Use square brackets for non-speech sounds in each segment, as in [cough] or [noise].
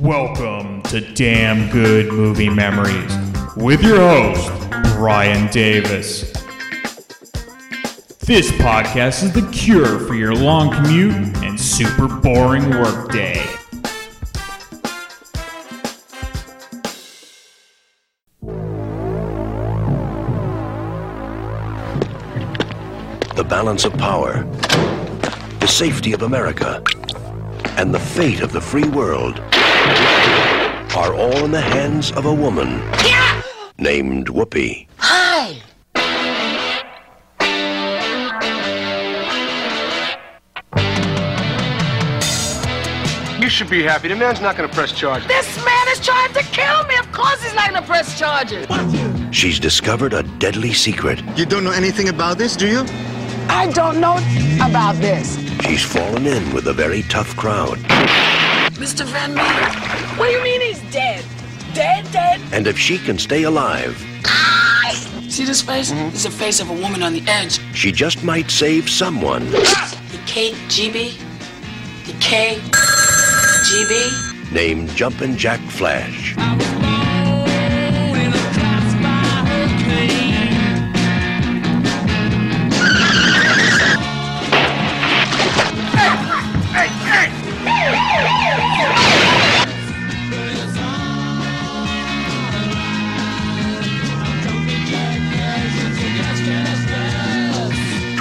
Welcome to Damn Good Movie Memories with your host, Brian Davis. This podcast is the cure for your long commute and super boring workday. the balance of power, the safety of America, and the fate of the free world are all in the hands of a woman named Whoopi. Hi. You should be happy. The man's not going to press charges. This man is trying to kill me. Of course he's not gonna press charges. She's discovered a deadly secret. You don't know anything about this, do you? I don't know about this. She's fallen in with a very tough crowd. Mr. Van Meter. What do you mean he's dead? Dead, dead? And if she can stay alive, See this face? Hmm? It's the face of a woman on the edge. she just might save someone The KGB? The KGB? named Jumpin' Jack Flash.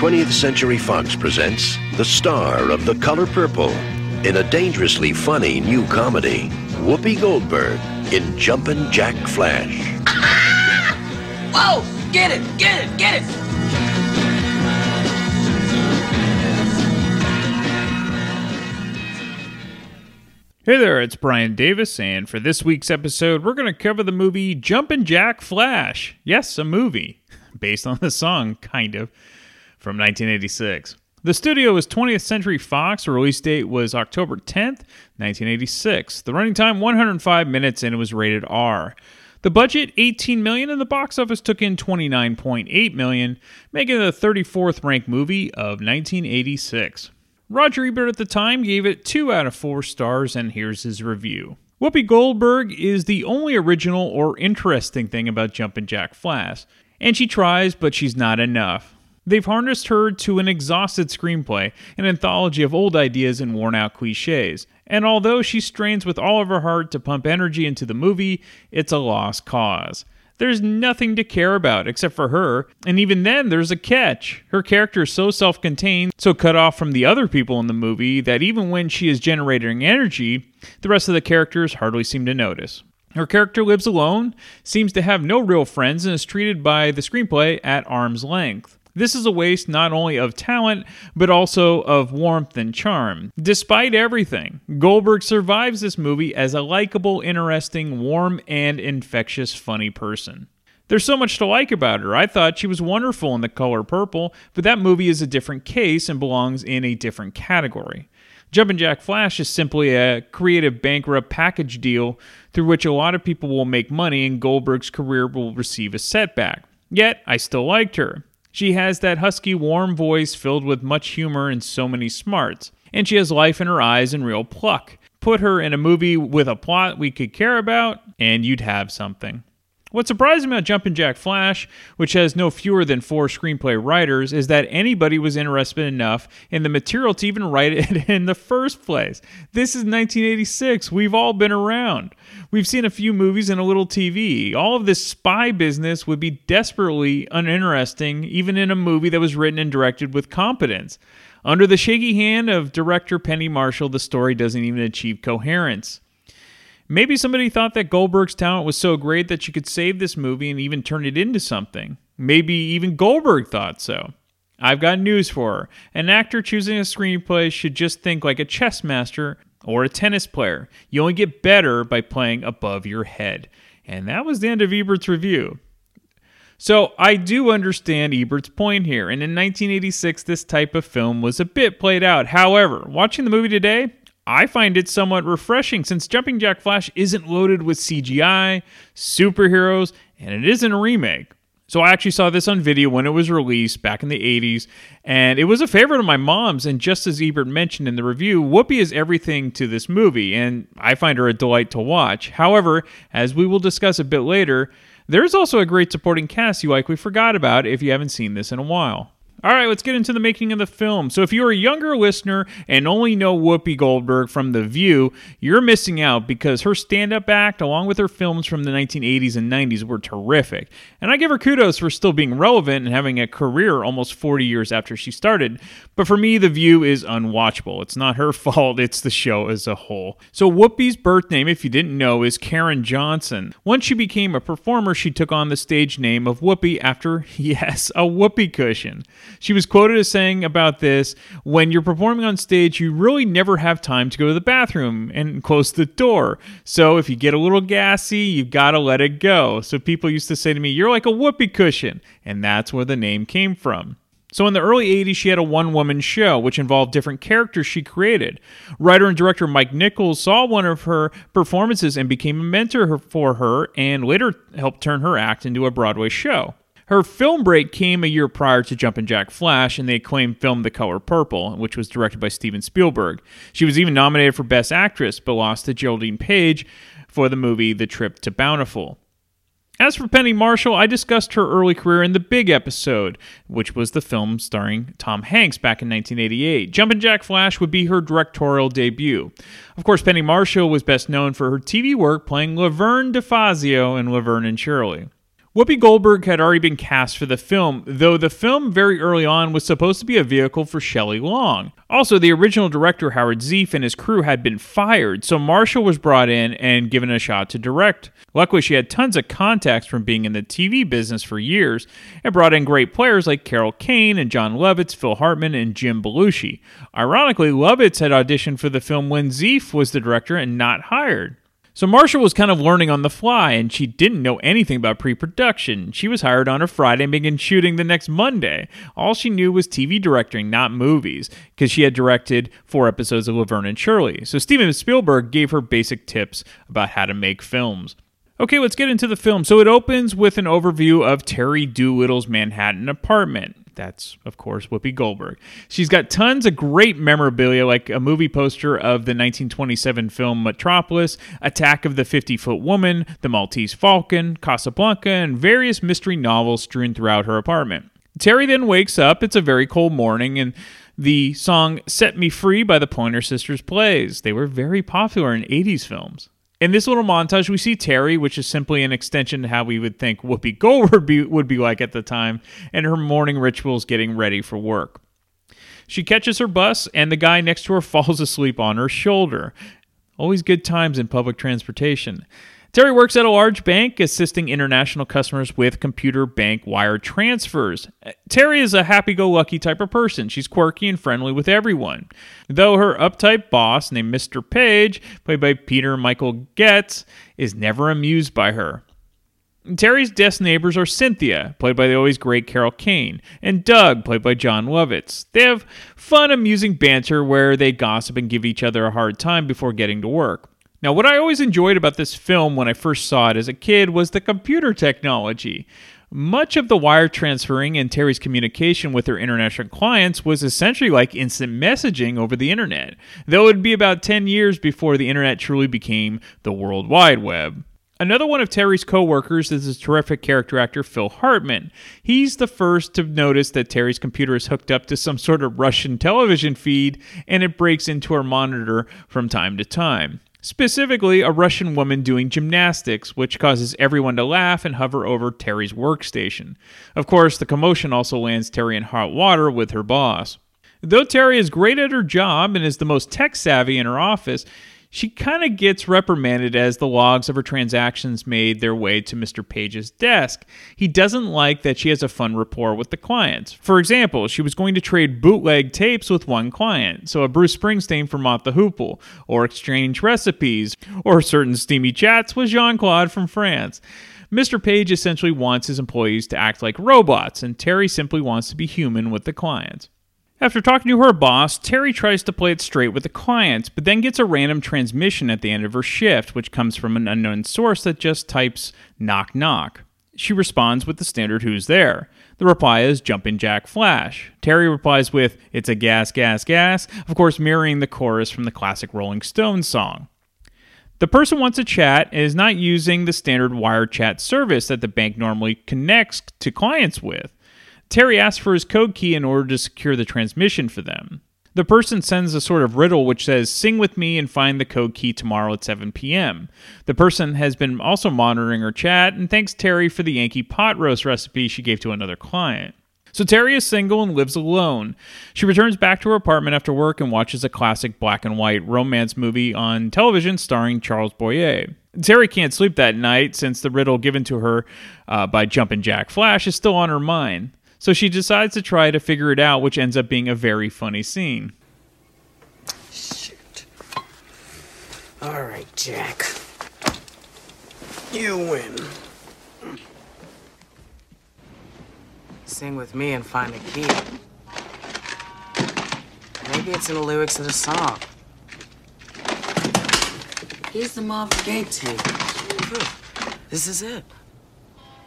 Twentieth Century Fox presents the star of The Color Purple in a dangerously funny new comedy, Whoopi Goldberg in Jumpin' Jack Flash. [laughs] Whoa! Get it! Get it! Get it! Hey there, it's Brian Davis, and for this week's episode, we're going to cover the movie Jumpin' Jack Flash. Yes, a movie, [laughs] based on the song, kind of, from 1986. The studio was 20th Century Fox. The release date was October 10th, 1986. The running time 105 minutes, and it was rated R. The budget 18 million, and the box office took in 29.8 million, making it the 34th ranked movie of 1986. Roger Ebert at the time gave it 2 out of 4 stars, and here's his review. Whoopi Goldberg is the only original or interesting thing about Jumpin' Jack Flash, and she tries, but she's not enough. They've harnessed her to an exhausted screenplay, an anthology of old ideas and worn out cliches. And although she strains with all of her heart to pump energy into the movie, it's a lost cause. There's nothing to care about except for her, and even then, there's a catch. Her character is so self contained, so cut off from the other people in the movie, that even when she is generating energy, the rest of the characters hardly seem to notice. Her character lives alone, seems to have no real friends, and is treated by the screenplay at arm's length. This is a waste not only of talent, but also of warmth and charm. Despite everything, Goldberg survives this movie as a likable, interesting, warm, and infectious, funny person. There's so much to like about her. I thought she was wonderful in The Color Purple, but that movie is a different case and belongs in a different category. Jumpin' Jack Flash is simply a creative bankrupt package deal through which a lot of people will make money and Goldberg's career will receive a setback. Yet, I still liked her. She has that husky, warm voice filled with much humor and so many smarts. And she has life in her eyes and real pluck. Put her in a movie with a plot we could care about, and you'd have something. What surprised me about Jumpin' Jack Flash, which has no fewer than four screenplay writers, is that anybody was interested enough in the material to even write it [laughs] in the first place. This is 1986. We've all been around. We've seen a few movies and a little TV. All of this spy business would be desperately uninteresting, even in a movie that was written and directed with competence. Under the shaky hand of director Penny Marshall, the story doesn't even achieve coherence. Maybe somebody thought that Goldberg's talent was so great that she could save this movie and even turn it into something. Maybe even Goldberg thought so. I've got news for her. An actor choosing a screenplay should just think like a chess master or a tennis player. You only get better by playing above your head. And that was the end of Ebert's review. So I do understand Ebert's point here, and in 1986, this type of film was a bit played out. However, watching the movie today, I find it somewhat refreshing since Jumping Jack Flash isn't loaded with CGI, superheroes, and it isn't a remake. So I actually saw this on video when it was released back in the 80s, and it was a favorite of my mom's. And just as Ebert mentioned in the review, Whoopi is everything to this movie, and I find her a delight to watch. However, as we will discuss a bit later, there's also a great supporting cast you likely forgot about if you haven't seen this in a while. All right, let's get into the making of the film. So, if you're a younger listener and only know Whoopi Goldberg from The View, you're missing out because her stand up act, along with her films from the 1980s and 90s, were terrific. And I give her kudos for still being relevant and having a career almost 40 years after she started. But for me, The View is unwatchable. It's not her [laughs] fault, it's the show as a whole. So, Whoopi's birth name, if you didn't know, is Karen Johnson. Once she became a performer, she took on the stage name of Whoopi after, [laughs] yes, a whoopee cushion. She was quoted as saying about this when you're performing on stage, you really never have time to go to the bathroom and close the door. So if you get a little gassy, you've got to let it go. So people used to say to me, You're like a whoopee cushion. And that's where the name came from. So in the early 80s, she had a one woman show, which involved different characters she created. Writer and director Mike Nichols saw one of her performances and became a mentor for her and later helped turn her act into a Broadway show. Her film break came a year prior to Jumpin' Jack Flash and the acclaimed film The Color Purple, which was directed by Steven Spielberg. She was even nominated for Best Actress, but lost to Geraldine Page for the movie The Trip to Bountiful. As for Penny Marshall, I discussed her early career in the Big Episode, which was the film starring Tom Hanks back in 1988. Jumpin' Jack Flash would be her directorial debut. Of course, Penny Marshall was best known for her TV work playing Laverne DeFazio in Laverne and Shirley. Whoopi Goldberg had already been cast for the film, though the film very early on was supposed to be a vehicle for Shelley Long. Also, the original director Howard Zieff and his crew had been fired, so Marshall was brought in and given a shot to direct. Luckily, she had tons of contacts from being in the TV business for years and brought in great players like Carol Kane and Jon Lovitz, Phil Hartman, and Jim Belushi. Ironically, Lovitz had auditioned for the film when Zieff was the director and not hired. So Marshall was kind of learning on the fly, and she didn't know anything about pre-production. She was hired on a Friday and began shooting the next Monday. All she knew was TV directing, not movies, because she had directed four episodes of Laverne and Shirley. So Steven Spielberg gave her basic tips about how to make films. Okay, let's get into the film. So it opens with an overview of Terry Doolittle's Manhattan apartment. That's, of course, Whoopi Goldberg. She's got tons of great memorabilia, like a movie poster of the 1927 film Metropolis, Attack of the 50 Foot Woman, The Maltese Falcon, Casablanca, and various mystery novels strewn throughout her apartment. Terry then wakes up. It's a very cold morning, and the song Set Me Free by the Pointer Sisters plays. They were very popular in 80s films. In this little montage, we see Terry, which is simply an extension to how we would think Whoopi Goldberg be, would be like at the time, and her morning rituals getting ready for work. She catches her bus, and the guy next to her [laughs] falls asleep on her shoulder. Always good times in public transportation. Terry works at a large bank assisting international customers with computer bank wire transfers. Uh, Terry is a happy go lucky type of person. She's quirky and friendly with everyone. Though her uptight boss, named Mr. Page, played by Peter Michael Goetz, is never amused by her. Terry's desk neighbors are Cynthia, played by the always great Carol Kane, and Doug, played by Jon Lovitz. They have fun, amusing banter where they gossip and give each other a hard time before getting to work. Now, what I always enjoyed about this film when I first saw it as a kid was the computer technology. Much of the wire transferring and Terry's communication with her international clients was essentially like instant messaging over the internet, though it would be about 10 years before the internet truly became the World Wide Web. Another one of Terry's co-workers is his terrific character actor Phil Hartman. He's the first to notice that Terry's computer is hooked up to some sort of Russian television feed and it breaks into her monitor from time to time. Specifically, a Russian woman doing gymnastics, which causes everyone to laugh and hover over Terry's workstation. Of course, the commotion also lands Terry in hot water with her boss. Though Terry is great at her job and is the most tech savvy in her office, she kind of gets reprimanded as the logs of her transactions made their way to Mr. Page's desk. He doesn't like that she has a fun rapport with the clients. For example, she was going to trade bootleg tapes with one client, so a Bruce Springsteen from Mott the Hoople, or exchange recipes, or certain steamy chats with Jean Claude from France. Mr. Page essentially wants his employees to act like robots, and Terry simply wants to be human with the clients. After talking to her boss, Terry tries to play it straight with the clients, but then gets a random transmission at the end of her shift, which comes from an unknown source that just types knock knock. She responds with the standard who's there. The reply is Jumpin' Jack Flash. Terry replies with It's a gas, gas, gas, of course, mirroring the chorus from the classic Rolling Stones song. The person wants to chat and is not using the standard wire chat service that the bank normally connects to clients with. Terry asks for his code key in order to secure the transmission for them. The person sends a sort of riddle which says, Sing with me and find the code key tomorrow at 7 p.m. The person has been also monitoring her chat and thanks Terry for the Yankee pot roast recipe she gave to another client. So Terry is single and lives alone. She returns back to her apartment after work and watches a classic black and white romance movie on television starring Charles Boyer. Terry can't sleep that night since the riddle given to her uh, by Jumpin' Jack Flash is still on her mind. So she decides to try to figure it out, which ends up being a very funny scene. Shoot. All right, Jack. You win. Sing with me and find a key. Maybe it's in the lyrics of the song. Here's the Marvin Gaye tape. This is it.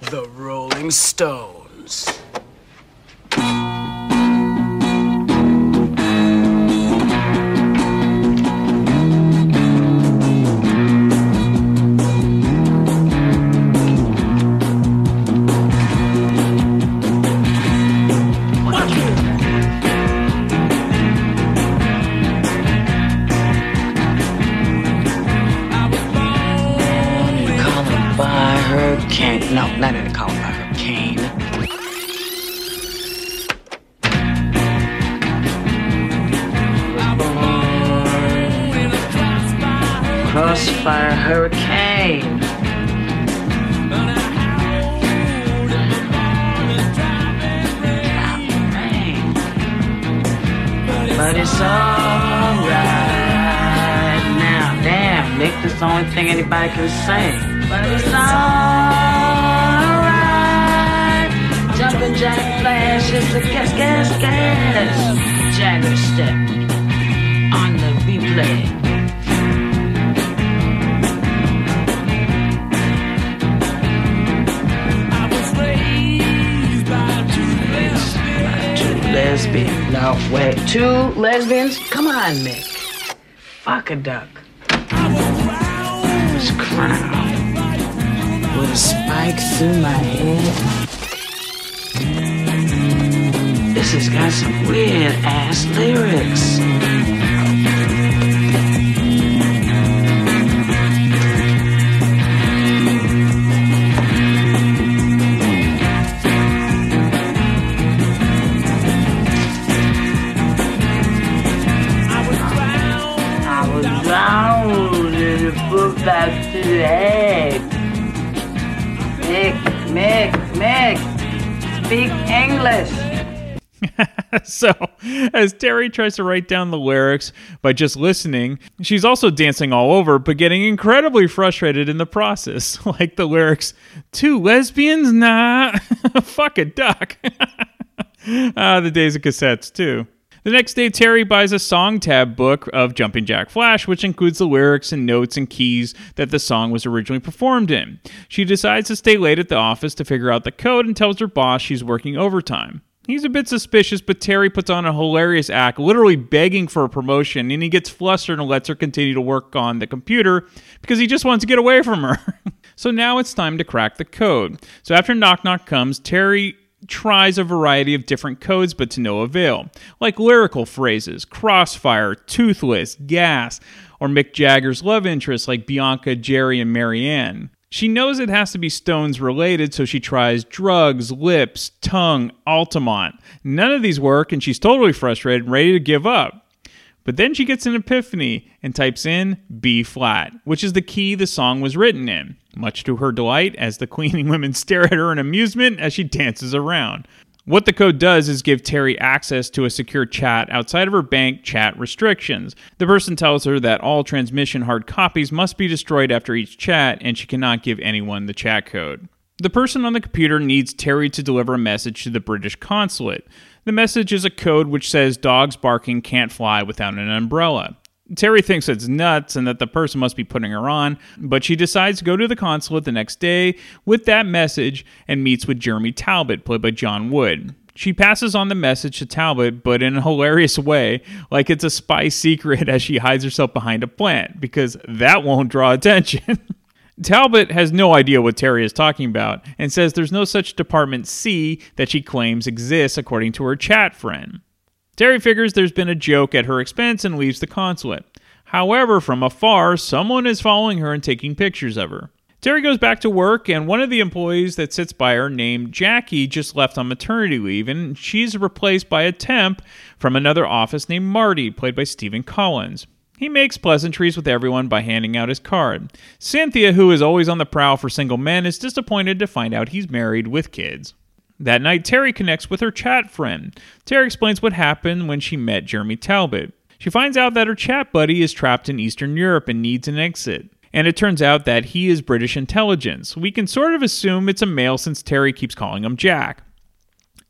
The Rolling Stones. Hurricane. No, not in the by Hurricane. Crossfire Hurricane. But it's alright now. Damn, Mick, that's the only thing anybody can say. But it's alright. Jumping Jack Flash is the gas, gas, gas. Jagger step on the replay. Two lesbians. No, wait. Two lesbians? Come on, Mick. Fuck a duck. This crown with a spike through my head. This has got some weird ass lyrics. Back to the head. Mick, Mick, speak English. [laughs] so, as Terry tries to write down the lyrics by just listening, she's also dancing all over, but getting incredibly frustrated in the process. [laughs] Like the lyrics, two lesbians? Nah, [laughs] fuck a duck. ah, the days of cassettes, too. The next day, Terry buys a song tab book of Jumping Jack Flash, which includes the lyrics and notes and keys that the song was originally performed in. She decides to stay late at the office to figure out the code and tells her boss she's working overtime. He's a bit suspicious, but Terry puts on a hilarious act, literally begging for a promotion, and he gets flustered and lets her continue to work on the computer because he just wants to get away from her. [laughs] so now it's time to crack the code. So after Knock Knock comes, Terry tries a variety of different codes, but to no avail, like lyrical phrases, crossfire, toothless, gas, or Mick Jagger's love interests like Bianca, Jerry, and Marianne. She knows it has to be Stones related, so she tries drugs, lips, tongue, Altamont. None of these work, and she's totally frustrated and ready to give up. But then she gets an epiphany and types in B flat, which is the key the song was written in, much to her delight as the cleaning women [laughs] stare at her in amusement as she dances around. What the code does is give Terry access to a secure chat outside of her bank chat restrictions. The person tells her that all transmission hard copies must be destroyed after each chat, and she cannot give anyone the chat code. The person on the computer needs Terry to deliver a message to the British consulate. The message is a code which says dogs barking can't fly without an umbrella. Terry thinks it's nuts and that the person must be putting her on, but she decides to go to the consulate the next day with that message and meets with Jeremy Talbot, played by John Wood. She passes on the message to Talbot, but in a hilarious way, like it's a spy secret [laughs] as she hides herself behind a plant, because that won't draw attention. [laughs] Talbot has no idea what Terry is talking about and says there's no such Department C that she claims exists according to her chat friend. Terry figures there's been a joke at her expense and leaves the consulate. However, from afar, someone is following her and taking pictures of her. Terry goes back to work, and one of the employees that sits by her, named Jackie, just left on maternity leave, and she's replaced by a temp from another office named Marty, played by Stephen Collins. He makes pleasantries with everyone by handing out his card. Cynthia, who is always on the prowl for single men, is disappointed to find out he's married with kids. That night, Terry connects with her chat friend. Terry explains what happened when she met Jeremy Talbot. She finds out that her chat buddy is trapped in Eastern Europe and needs an exit. And it turns out that he is British intelligence. We can sort of assume it's a male since Terry keeps calling him Jack.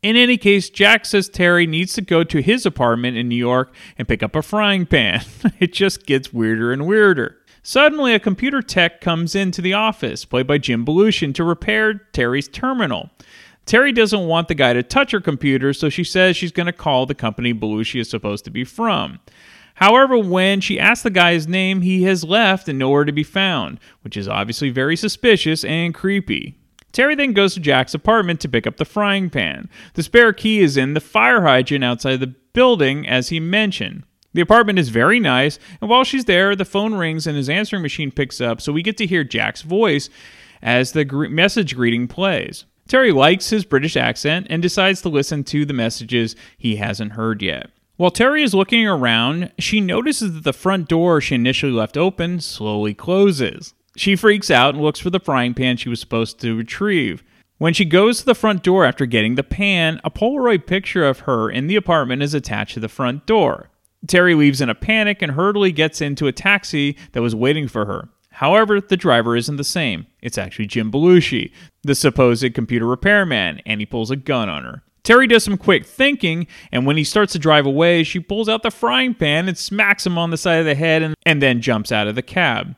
In any case, Jack says Terry needs to go to his apartment in New York and pick up a frying pan. [laughs] it just gets weirder and weirder. Suddenly, a computer tech comes into the office, played by Jim Belushi, to repair Terry's terminal. Terry doesn't want the guy to touch her computer, so she says she's going to call the company Belushi is supposed to be from. However, when she asks the guy his name, he has left and nowhere to be found, which is obviously very suspicious and creepy. Terry then goes to Jack's apartment to pick up the frying pan. The spare key is in the fire hydrant outside the building, as he mentioned. The apartment is very nice, and while she's there, the phone rings and his answering machine picks up, so we get to hear Jack's voice as the gre- message greeting plays. Terry likes his British accent and decides to listen to the messages he hasn't heard yet. While Terry is looking around, she notices that the front door she initially left open slowly closes. She freaks out and looks for the frying pan she was supposed to retrieve. When she goes to the front door after getting the pan, a Polaroid picture of her in the apartment is attached to the front door. Terry leaves in a panic and hurriedly gets into a taxi that was waiting for her. However, the driver isn't the same. It's actually Jim Belushi, the supposed computer repairman, and he pulls a gun on her. Terry does some quick thinking, and when he starts to drive away, she pulls out the frying pan and smacks him on the side of the head and, and then jumps out of the cab.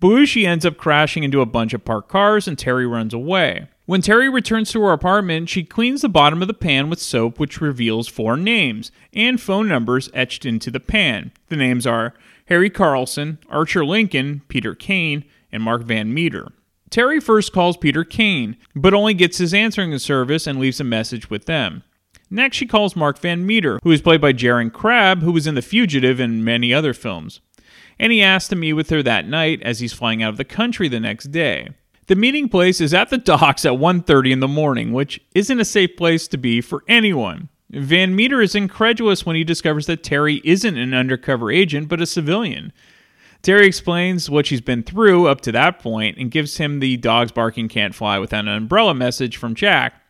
Belushi ends up crashing into a bunch of parked cars, and Terry runs away. When Terry returns to her apartment, she cleans the bottom of the pan with soap, which reveals four names and phone numbers etched into the pan. The names are Harry Carlson, Archer Lincoln, Peter Kane, and Mark Van Meter. Terry first calls Peter Kane, but only gets his answering service and leaves a message with them. Next, she calls Mark Van Meter, who is played by Jeroen Krabbé, who was in The Fugitive and many other films. And he asks to meet with her that night as he's flying out of the country the next day. The meeting place is at the docks at 1:30 in the morning, which isn't a safe place to be for anyone. Van Meter is incredulous when he discovers that Terry isn't an undercover agent but a civilian. Terry explains what she's been through up to that point and gives him the dogs barking can't fly without an umbrella message from Jack.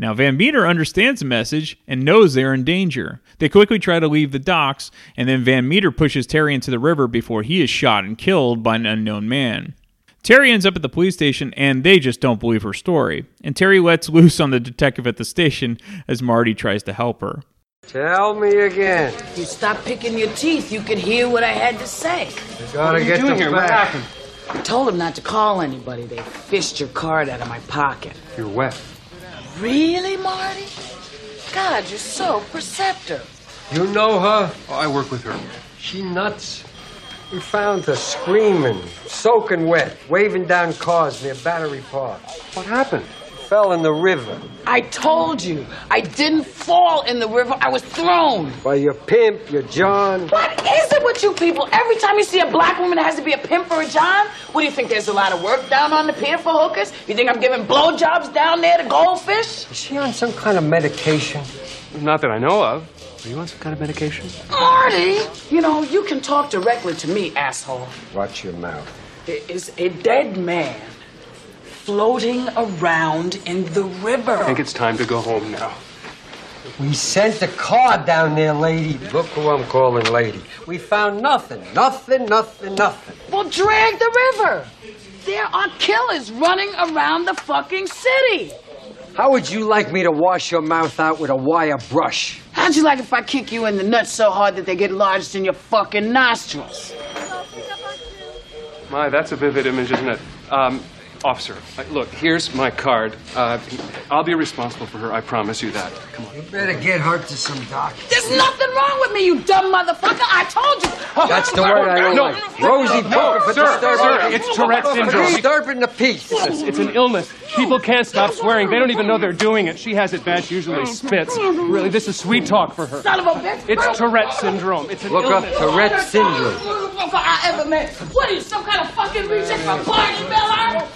Now, Van Meter understands the message and knows they're in danger. They quickly try to leave the docks, and then Van Meter pushes Terry into the river before he is shot and killed by an unknown man. Terry ends up at the police station, and they just don't believe her story. And Terry lets loose on the detective at the station as Marty tries to help her. Tell me again. You stop picking your teeth, you could hear what I had to say. You gotta get the here? What facts. happened? I told them not to call anybody. They fished your card out of my pocket. You're wet. Really, Marty? God, you're so perceptive. You know her? Oh, I work with her. She nuts. We found her screaming, soaking wet, waving down cars near Battery Park. What happened? Fell in the river I told you, I didn't fall in the river. I was thrown. by your pimp, your John. What is it with you people? Every time you see a black woman, it has to be a pimp or a John? What do you think? There's a lot of work down on the pier for hookers? You think I'm giving blowjobs down there to goldfish? Is she on some kind of medication? Not that I know of. Are you on some kind of medication? Marty! You know, you can talk directly to me, asshole. Watch your mouth. It is a dead man floating around in the river. I think it's time to go home now. We sent a car down there, lady. Look who I'm calling lady. We found nothing, nothing, nothing, nothing. Well, drag the river. There are killers running around the fucking city. How would you like me to wash your mouth out with a wire brush? How How'd you like if I kick you in the nuts so hard that they get lodged in your fucking nostrils? My, that's a vivid image, isn't it? Um, officer, look, here's my card. Uh, I'll be responsible for her, I promise you that. Come on. You better get her to some doctor. There's nothing wrong with me, you dumb motherfucker. I told you. That's the word I don't No. like. Rosie Booker for sir, disturbing sir, it's Tourette for syndrome. disturbing the peace. It's, it's an illness. People can't stop swearing. They don't even know they're doing it. She has it bad. She usually spits. Really, this is sweet talk for her. Son of a bitch. It's Tourette syndrome. It's an Look up illness. Tourette syndrome. Motherfucker I ever met. What are you, some kind of fucking reject from Barney Miller?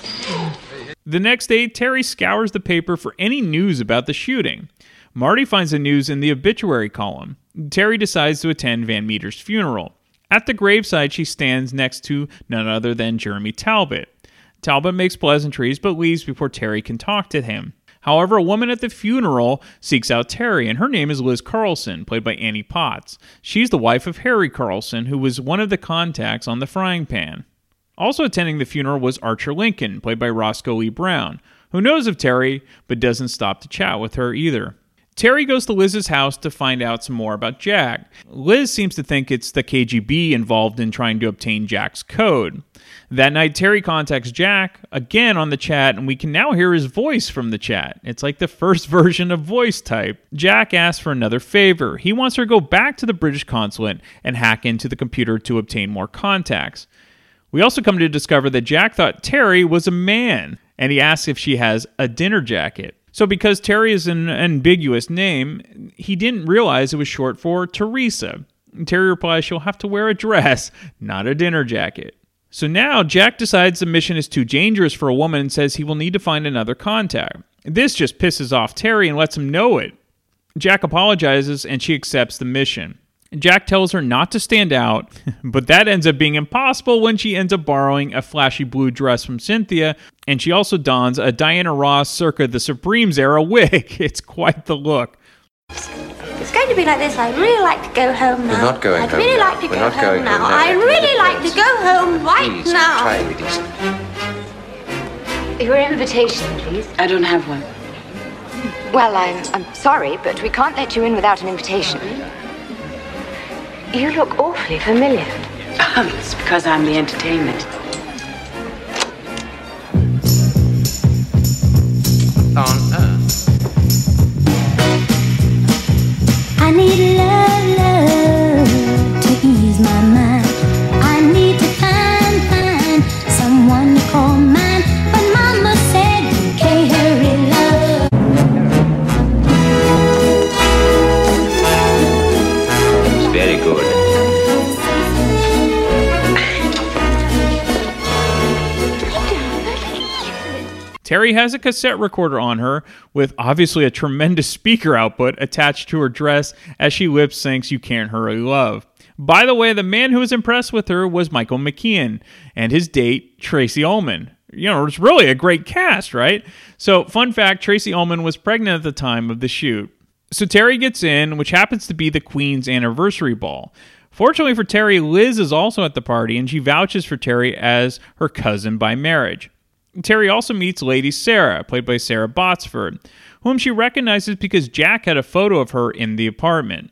The next day, Terry scours the paper for any news about the shooting. Marty finds the news in the obituary column. Terry decides to attend Van Meter's funeral. At the graveside, she stands next to none other than Jeremy Talbot. Talbot makes pleasantries but leaves before Terry can talk to him. However, a woman at the funeral seeks out Terry, and her name is Liz Carlson, played by Annie Potts. She's the wife of Harry Carlson, who was one of the contacts on the frying pan. Also attending the funeral was Archer Lincoln, played by Roscoe Lee Browne, who knows of Terry but doesn't stop to chat with her either. Terry goes to Liz's house to find out some more about Jack. Liz seems to think it's the KGB involved in trying to obtain Jack's code. That night, Terry contacts Jack again on the chat, and we can now hear his voice from the chat. It's like the first [laughs] version of voice type. Jack asks for another favor. He wants her to go back to the British consulate and hack into the computer to obtain more contacts. We also come to discover that Jack thought Terry was a man, and he asks if she has a dinner jacket. So, because Terry is an ambiguous name, he didn't realize it was short for Teresa. Terry replies she'll have to wear a dress, [laughs] not a dinner jacket. So now Jack decides the mission is too dangerous for a woman and says he will need to find another contact. This just pisses off Terry and lets him know it. Jack apologizes and she accepts the mission. Jack tells her not to stand out, [laughs] but that ends up being impossible when she ends up borrowing a flashy blue dress from Cynthia, and she also dons a Diana Ross circa the Supremes era [laughs] wig. It's quite the look. It's going to be like this. I'd really like to go home now. We're not going I'd home really now. like to We're go not home going now. home now. I'd really like to go home right Please, now. try and be decent. Your invitation, please. I don't have one. Well, I'm, I'm sorry, but we can't let you in without an invitation. You look awfully familiar. [laughs] Um, it's because I'm the entertainment. On need love, Terry has a cassette recorder on her with obviously a tremendous [laughs] speaker output attached to her dress as she lip syncs You Can't Hurry Love. By the way, the man who was impressed with her was Michael McKean and his date, Tracey Ullman. You know, it's really a great cast, right? So, fun fact Tracey Ullman was pregnant at the time of the shoot. So, Terry gets in, which happens to be the Queen's anniversary ball. Fortunately for Terry, Liz is also at the party and she vouches for Terry as her cousin by marriage. Terry also meets Lady Sarah, played by Sara Botsford, whom she recognizes because Jack had a photo of her in the apartment.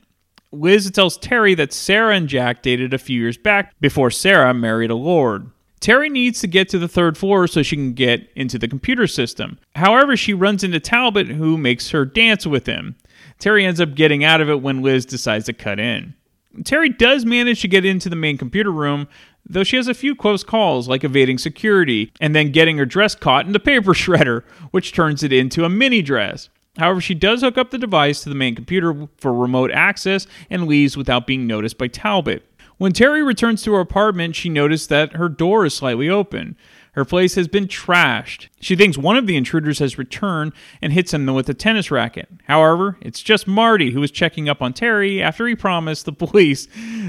Liz tells Terry that Sarah and Jack dated a few years back before Sarah married a lord. Terry needs to get to the third floor so she can get into the computer system. However, she runs into Talbot, who makes her dance with him. Terry ends up getting out of it when Liz decides to cut in. Terry does manage to get into the main computer room, though she has a few close calls, like evading security and then getting her dress caught in the paper [laughs] shredder, which turns it into a mini dress. However, she does hook up the device to the main computer for remote access and leaves without being noticed by Talbot. When Terry returns to her apartment, she notices that her door is slightly open. Her place has been trashed. She thinks one of the intruders has returned and hits him with a tennis racket. However, it's just Marty who is checking up on Terry after he promised the [laughs] police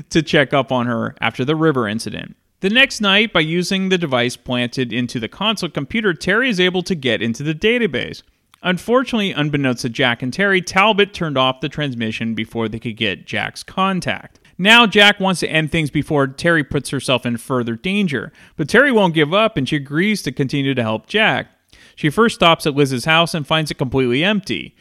to check up on her after the river incident. The next night, by using the device planted into the console computer, Terry is able to get into the database. Unfortunately, unbeknownst to Jack and Terry, Talbot turned off the transmission before they could get Jack's contact. Now, Jack wants to end things before Terry puts herself in further danger, but Terry won't give up and she agrees to continue to help Jack. She first stops at Liz's house and finds it completely empty.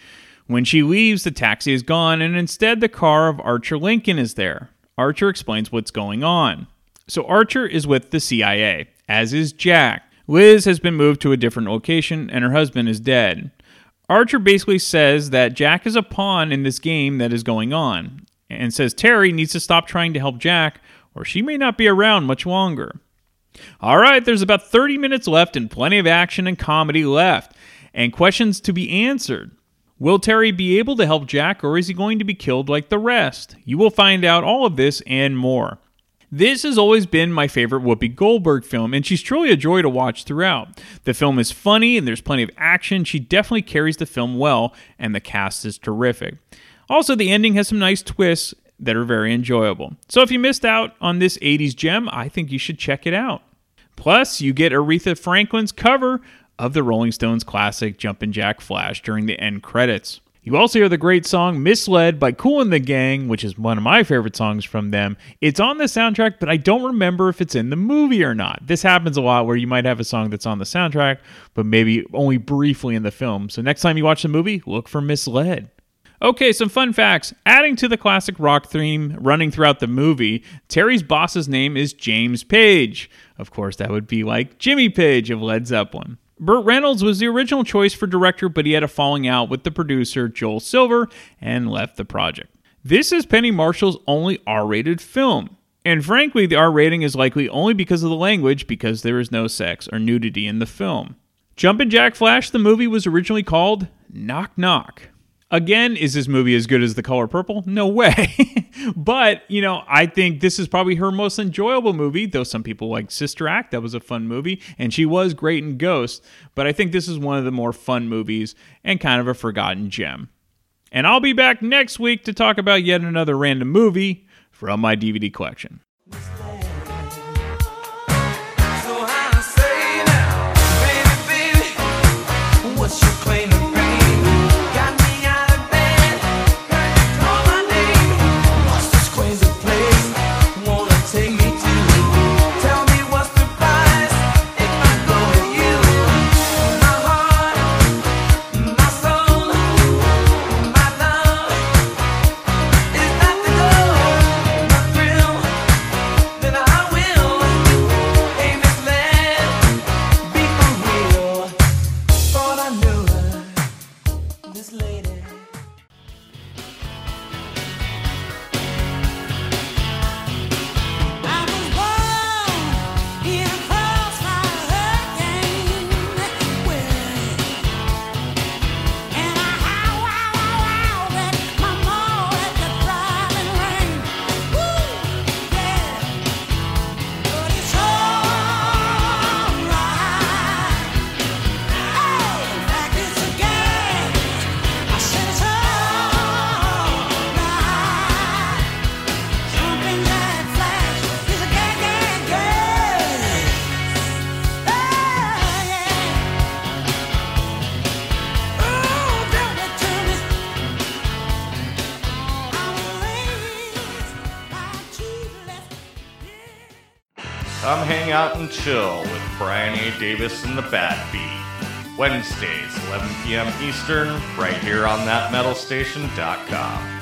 When she leaves, the taxi is gone, and instead the car of Archer Lincoln is there. Archer explains what's going on. So Archer is with the CIA, as is Jack. Liz has been moved to a different location, and her husband is dead. Archer basically says that Jack is a pawn in this game that is going on, and says Terry needs to stop trying to help Jack, or she may not be around much longer. All right, there's about 30 minutes left and plenty of action and comedy left, and questions to be answered. Will Terry be able to help Jack, or is he going to be killed like the rest? You will find out all of this and more. This has always been my favorite Whoopi Goldberg film, and she's truly a joy to watch throughout. The film is funny and there's plenty of action. She definitely carries the film well, and the cast is terrific. Also, the ending has some nice twists that are very enjoyable. So if you missed out on this 80s gem, I think you should check it out. Plus, you get Aretha Franklin's cover of the Rolling Stones classic Jumpin' Jack Flash during the end credits. You also hear the great song Misled by Kool and the Gang, which is one of my favorite songs from them. It's on the soundtrack, but I don't remember if it's in the movie or not. This happens a lot where you might have a song that's on the soundtrack, but maybe only briefly in the film. So next time you watch the movie, look for Misled. Okay, some fun facts. Adding to the classic rock theme running throughout the movie, Terry's boss's name is James Page. Of course, that would be like Jimmy Page of Led Zeppelin. Burt Reynolds was the original choice for director, but he had a falling out with the producer Joel Silver and left the project. This is Penny Marshall's only R rated film. And frankly, the R rating is likely only because of the language, because there is no sex or nudity in the film. Jumpin' Jack Flash, the movie, was originally called Knock Knock. Again, is this movie as good as The Color Purple? No way. [laughs] but, you know, I think this is probably her most enjoyable movie, though some people like Sister Act. That was a fun movie, and she was great in Ghost. But I think this is one of the more fun movies and kind of a forgotten gem. And I'll be back next week to talk about yet another random movie from my DVD collection. Chill with Brian A. Davis and the Bad Beat. Wednesdays, 11 p.m. Eastern, right here on thatmetalstation.com.